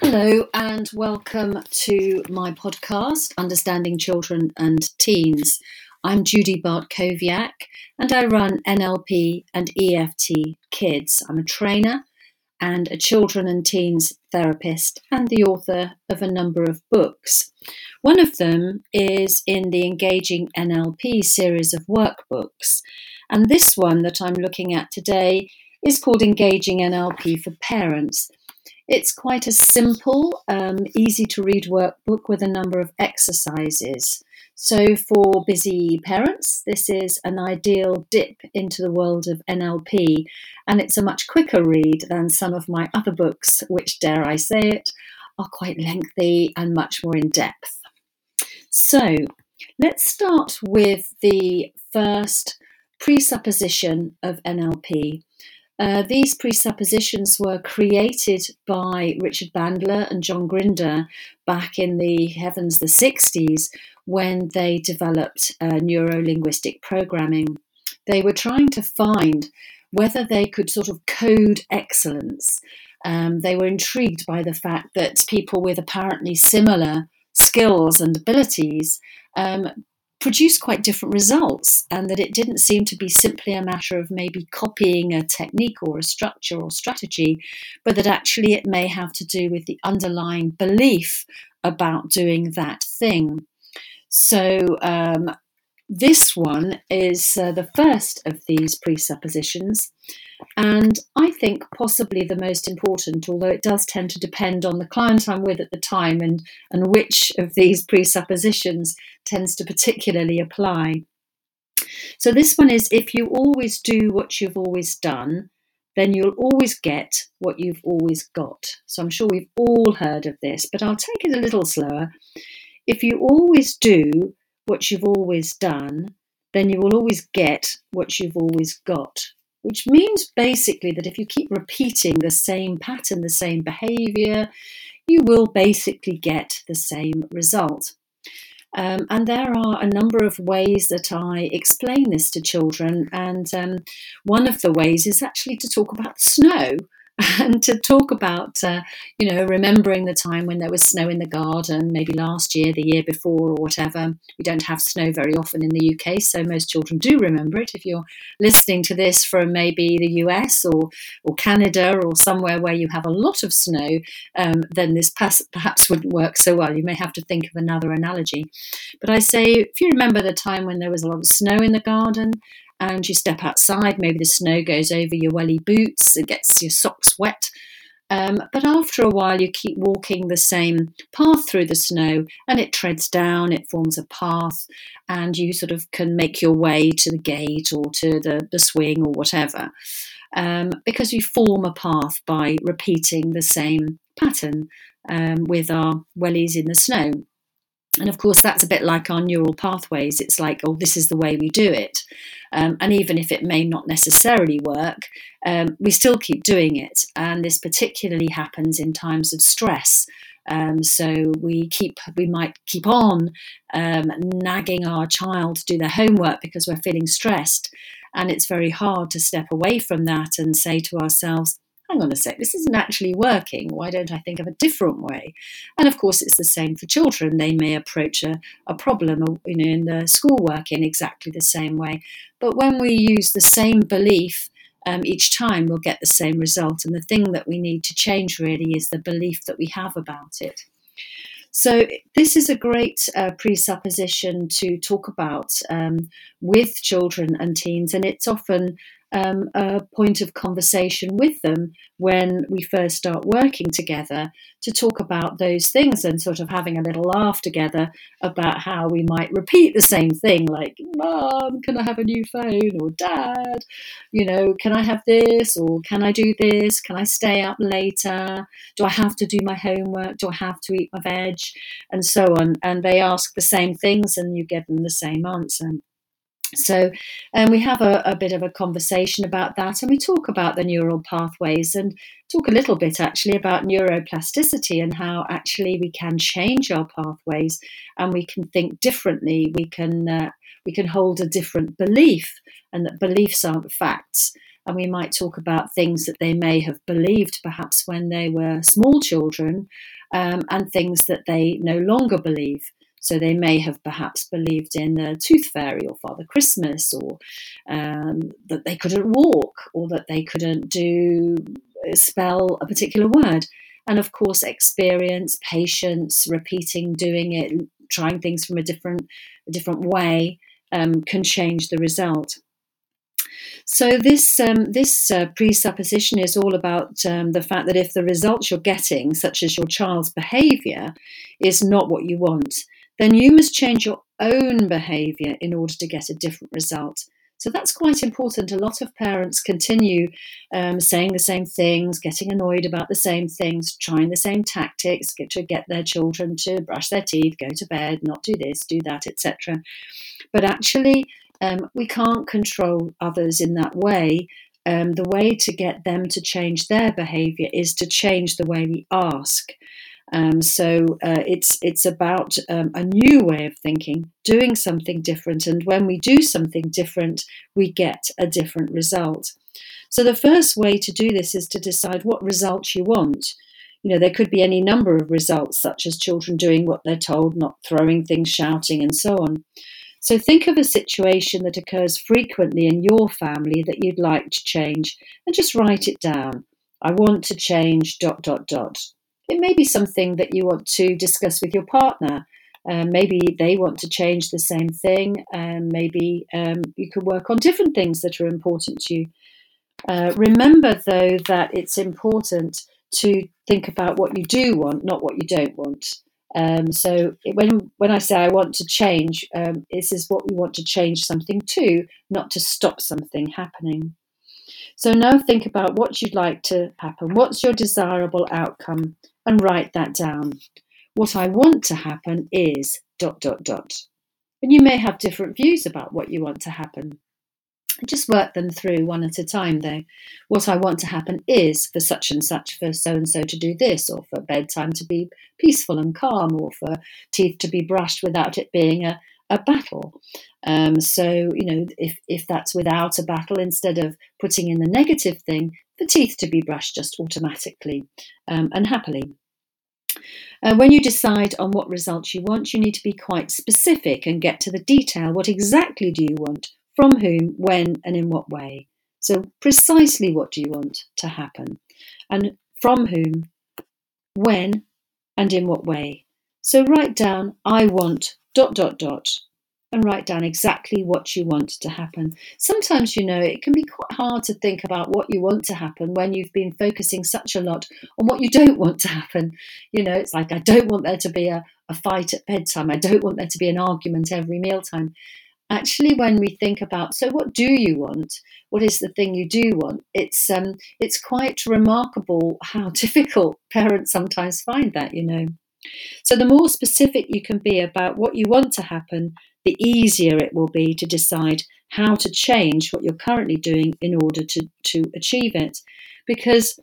Hello, and welcome to my podcast, Understanding Children and Teens. I'm Judy Bartkowiak, and I run NLP and EFT Kids. I'm a trainer and a children and teens therapist, and the author of a number of books. One of them is in the Engaging NLP series of workbooks, and this one that I'm looking at today is called Engaging NLP for Parents. It's quite a simple, um, easy to read workbook with a number of exercises. So, for busy parents, this is an ideal dip into the world of NLP, and it's a much quicker read than some of my other books, which, dare I say it, are quite lengthy and much more in depth. So, let's start with the first presupposition of NLP, uh, these presuppositions were created by Richard Bandler and John Grinder back in the heavens, the 60s, when they developed uh, neuro linguistic programming. They were trying to find whether they could sort of code excellence. Um, they were intrigued by the fact that people with apparently similar skills and abilities um, produced quite different results, and that it didn't seem to be simply a matter of maybe copying a technique or a structure or strategy, but that actually it may have to do with the underlying belief about doing that thing. So, um, this one is uh, the first of these presuppositions, and I think possibly the most important, although it does tend to depend on the client I'm with at the time and, and which of these presuppositions tends to particularly apply. So, this one is if you always do what you've always done, then you'll always get what you've always got. So, I'm sure we've all heard of this, but I'll take it a little slower. If you always do what you've always done, then you will always get what you've always got. Which means basically that if you keep repeating the same pattern, the same behavior, you will basically get the same result. Um, and there are a number of ways that I explain this to children. And um, one of the ways is actually to talk about snow. And to talk about, uh, you know, remembering the time when there was snow in the garden, maybe last year, the year before, or whatever. We don't have snow very often in the UK, so most children do remember it. If you're listening to this from maybe the US or, or Canada or somewhere where you have a lot of snow, um, then this perhaps wouldn't work so well. You may have to think of another analogy. But I say, if you remember the time when there was a lot of snow in the garden, and you step outside, maybe the snow goes over your welly boots, it gets your socks wet. Um, but after a while, you keep walking the same path through the snow and it treads down, it forms a path, and you sort of can make your way to the gate or to the, the swing or whatever. Um, because you form a path by repeating the same pattern um, with our wellies in the snow. And of course, that's a bit like our neural pathways. It's like, oh, this is the way we do it. Um, and even if it may not necessarily work, um, we still keep doing it. And this particularly happens in times of stress. Um, so we keep, we might keep on um, nagging our child to do their homework because we're feeling stressed. And it's very hard to step away from that and say to ourselves, hang on a sec, this isn't actually working. Why don't I think of a different way? And of course, it's the same for children. They may approach a, a problem you know, in the schoolwork in exactly the same way. But when we use the same belief um, each time, we'll get the same result. And the thing that we need to change really is the belief that we have about it. So, this is a great uh, presupposition to talk about um, with children and teens, and it's often um, a point of conversation with them when we first start working together to talk about those things and sort of having a little laugh together about how we might repeat the same thing, like, Mom, can I have a new phone? Or Dad, you know, can I have this? Or can I do this? Can I stay up later? Do I have to do my homework? Do I have to eat my veg? And so on. And they ask the same things and you get them the same answer. So, um, we have a, a, bit of a conversation about that, and we talk about the neural pathways and talk a little bit actually about neuroplasticity and how actually we can change our pathways and we can think differently. We can uh, we can hold a different belief, and that beliefs aren't facts. and we might talk about things that they may have believed perhaps when they were small children um, and things that they no longer believe. So they may have perhaps believed in the tooth fairy or Father Christmas, or um, that they couldn't walk, or that they couldn't do uh, spell a particular word. And of course, experience, patience, repeating, doing it, trying things from a different, a different way um, can change the result. So this um, this uh, presupposition is all about um, the fact that if the results you're getting, such as your child's behaviour, is not what you want, then you must change your own behaviour in order to get a different result. So that's quite important. A lot of parents continue um, saying the same things, getting annoyed about the same things, trying the same tactics get to get their children to brush their teeth, go to bed, not do this, do that, etc. But actually, um, we can't control others in that way. Um, the way to get them to change their behaviour is to change the way we ask. Um, so uh, it's it's about um, a new way of thinking, doing something different, and when we do something different, we get a different result. So the first way to do this is to decide what results you want. You know, there could be any number of results, such as children doing what they're told, not throwing things, shouting, and so on. So think of a situation that occurs frequently in your family that you'd like to change and just write it down. I want to change dot dot dot. It may be something that you want to discuss with your partner. Um, maybe they want to change the same thing, and um, maybe um, you could work on different things that are important to you. Uh, remember, though, that it's important to think about what you do want, not what you don't want. Um, so when when I say I want to change, um, this is what we want to change something to, not to stop something happening. So now think about what you'd like to happen. What's your desirable outcome? And write that down. What I want to happen is dot dot dot. And you may have different views about what you want to happen just work them through one at a time, though. What I want to happen is for such and such, for so and so to do this, or for bedtime to be peaceful and calm, or for teeth to be brushed without it being a, a battle. Um, so, you know, if, if that's without a battle, instead of putting in the negative thing, the teeth to be brushed just automatically um, and happily. Uh, when you decide on what results you want, you need to be quite specific and get to the detail. What exactly do you want? from whom, when, and in what way. So, precisely what do you want to happen? And from whom, when, and in what way. So, write down, I want dot dot dot, and write down exactly what you want to happen. Sometimes, you know, it can be quite hard to think about what you want to happen when you've been focusing such a lot on what you don't want to happen. You know, it's like, I don't want there to be a, a fight at bedtime, I don't want there to be an argument every mealtime. Actually when we think about so what do you want? What is the thing you do want? It's um it's quite remarkable how difficult parents sometimes find that you know so the more specific you can be about what you want to happen the easier it will be to decide how to change what you're currently doing in order to to achieve it because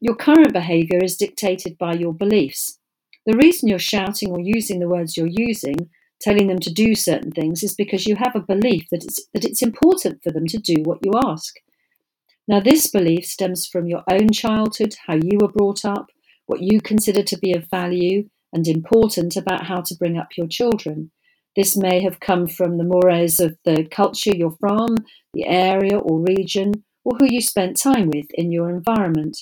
your current behavior is dictated by your beliefs the reason you're shouting or using the words you're using telling them to do certain things is because you have a belief that it's, that it's important for them to do what you ask. Now, this belief stems from your own childhood, how you were brought up, what you consider to be of value and important about how to bring up your children. This may have come from the mores of the culture you're from, the area or region, or who you spent time with in your environment.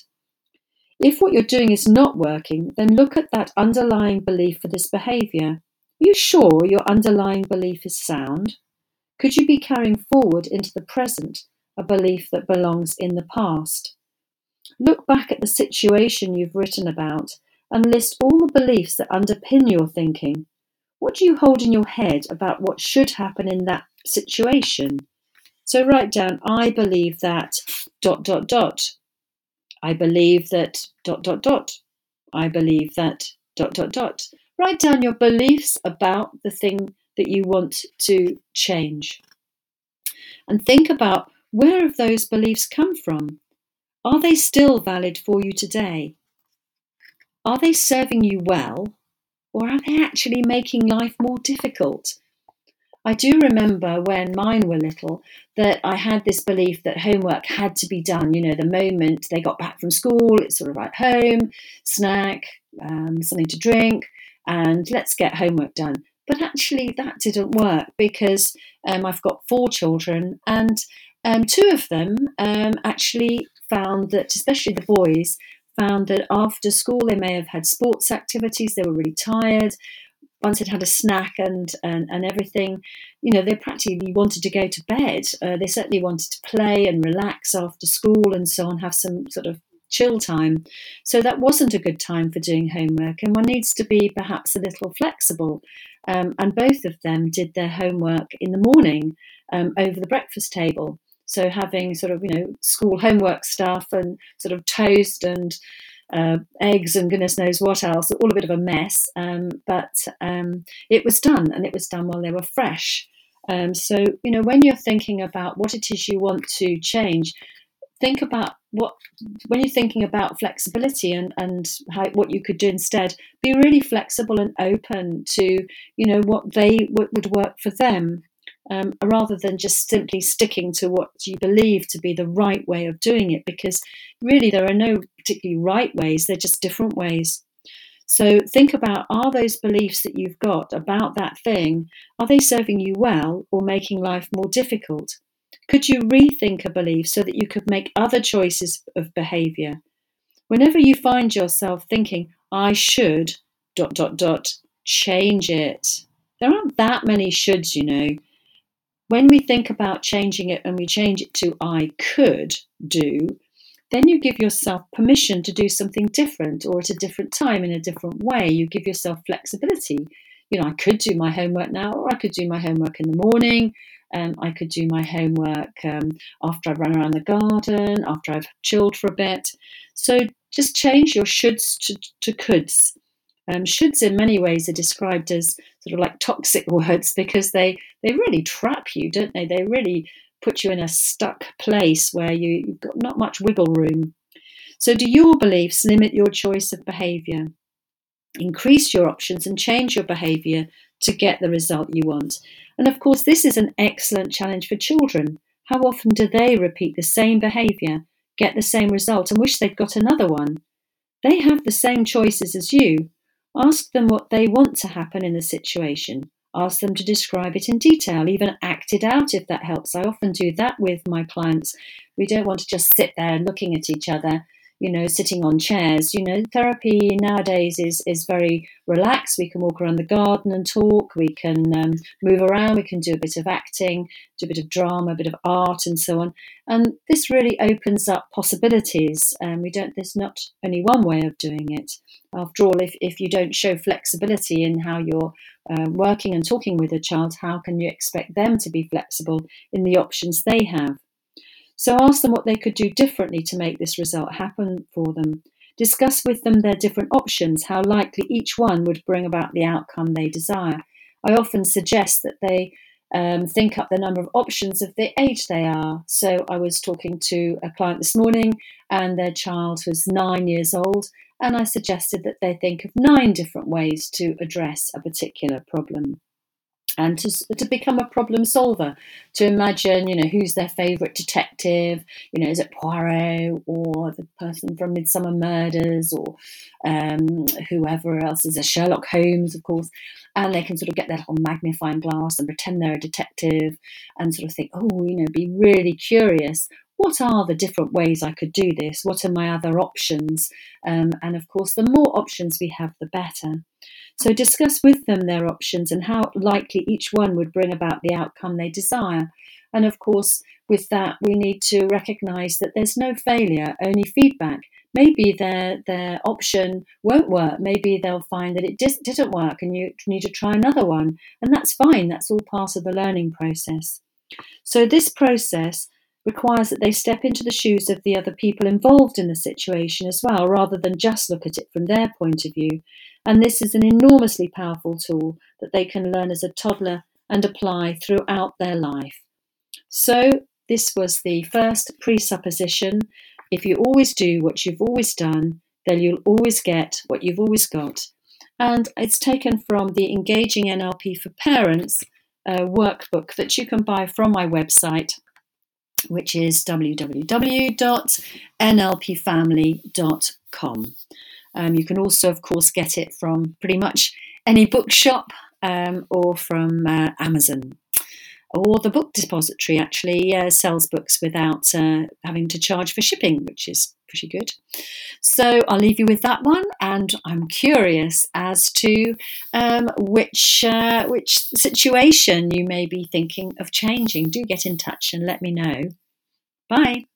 If what you're doing is not working, then look at that underlying belief for this behaviour Are you sure your underlying belief is sound? Could you be carrying forward into the present a belief that belongs in the past? Look back at the situation you've written about and list all the beliefs that underpin your thinking. What do you hold in your head about what should happen in that situation? So write down, I believe that dot dot dot. I believe that dot dot dot. I believe that dot dot dot. Write down your beliefs about the thing that you want to change. And think about where have those beliefs come from? Are they still valid for you today? Are they serving you well? Or are they actually making life more difficult? I do remember when mine were little that I had this belief that homework had to be done. You know, the moment they got back from school, it's sort of right home, snack, um, something to drink, and let's get homework done. But actually, that didn't work because um, I've got four children, and um, two of them um, actually found that, especially the boys, found that after school they may have had sports activities, they were really tired. Once they'd had a snack and, and, and everything, you know, they practically wanted to go to bed. Uh, they certainly wanted to play and relax after school and so on, have some sort of chill time. So that wasn't a good time for doing homework, and one needs to be perhaps a little flexible. Um, and both of them did their homework in the morning um, over the breakfast table. So having sort of you know school homework stuff and sort of toast and uh, eggs and goodness knows what else, all a bit of a mess. Um, but um, it was done, and it was done while they were fresh. Um, so you know when you're thinking about what it is you want to change, think about what when you're thinking about flexibility and and how, what you could do instead. Be really flexible and open to you know what they what would work for them um, rather than just simply sticking to what you believe to be the right way of doing it, because really there are no particularly right ways, they're just different ways. So think about are those beliefs that you've got about that thing, are they serving you well or making life more difficult? Could you rethink a belief so that you could make other choices of behavior? Whenever you find yourself thinking, I should, dot, dot, dot, change it. There aren't that many shoulds, you know when we think about changing it and we change it to I could do, then you give yourself permission to do something different or at a different time in a different way. You give yourself flexibility. You know, I could do my homework now, or I could do my homework in the morning. Um, I could do my homework um, after I've run around the garden, after I've chilled for a bit. So just change your shoulds to, to coulds. Um, shoulds, in many ways, are described as sort of like toxic words because they, they really trap you, don't they? They really put you in a stuck place where you, you've got not much wiggle room. So, do your beliefs limit your choice of behaviour? Increase your options and change your behaviour to get the result you want. And of course, this is an excellent challenge for children. How often do they repeat the same behaviour, get the same result, and wish they'd got another one? They have the same choices as you, Ask them what they want to happen in the situation. Ask them to describe it in detail, even act it out if that helps. I often do that with my clients. We don't want to just sit there looking at each other you know, sitting on chairs. You know, therapy nowadays is is very relaxed. We can walk around the garden and talk. We can um, move around. We can do a bit of acting, do a bit of drama, a bit of art, and so on. And this really opens up possibilities. And um, we don't. There's not only one way of doing it. After all, if if you don't show flexibility in how you're uh, working and talking with a child, how can you expect them to be flexible in the options they have? So ask them what they could do differently to make this result happen for them. Discuss with them their different options, how likely each one would bring about the outcome they desire. I often suggest that they um, think up the number of options of the age they are. So I was talking to a client this morning, and their child was nine years old, and I suggested that they think of nine different ways to address a particular problem and to, to become a problem solver, to imagine, you know, who's their favourite detective, you know, is it Poirot or the person from Midsomer Murders or um, whoever else is a Sherlock Holmes, of course, and they can sort of get their little magnifying glass and pretend they're a detective and sort of think, oh, you know, be really curious. What are the different ways I could do this? What are my other options? Um, and of course, the more options we have, the better. So discuss with them their options and how likely each one would bring about the outcome they desire. And of course, with that, we need to recognize that there's no failure, only feedback. Maybe their, their option won't work. Maybe they'll find that it dis- didn't work and you need to try another one. And that's fine, that's all part of the learning process. So, this process requires that they step into the shoes of the other people involved in the situation as well, rather than just look at it from their point of view. And this is an enormously powerful tool that they can learn as a toddler and apply throughout their life. So, this was the first presupposition. If you always do what you've always done, then you'll always get what you've always got. And it's taken from the Engaging NLP for Parents a workbook that you can buy from my website, which is www.nlpfamily.com. Um, you can also, of course, get it from pretty much any bookshop um, or from uh, Amazon. Or the book depository actually uh, sells books without uh, having to charge for shipping, which is pretty good. So I'll leave you with that one, and I'm curious as to um, which uh, which situation you may be thinking of changing. Do get in touch and let me know. Bye.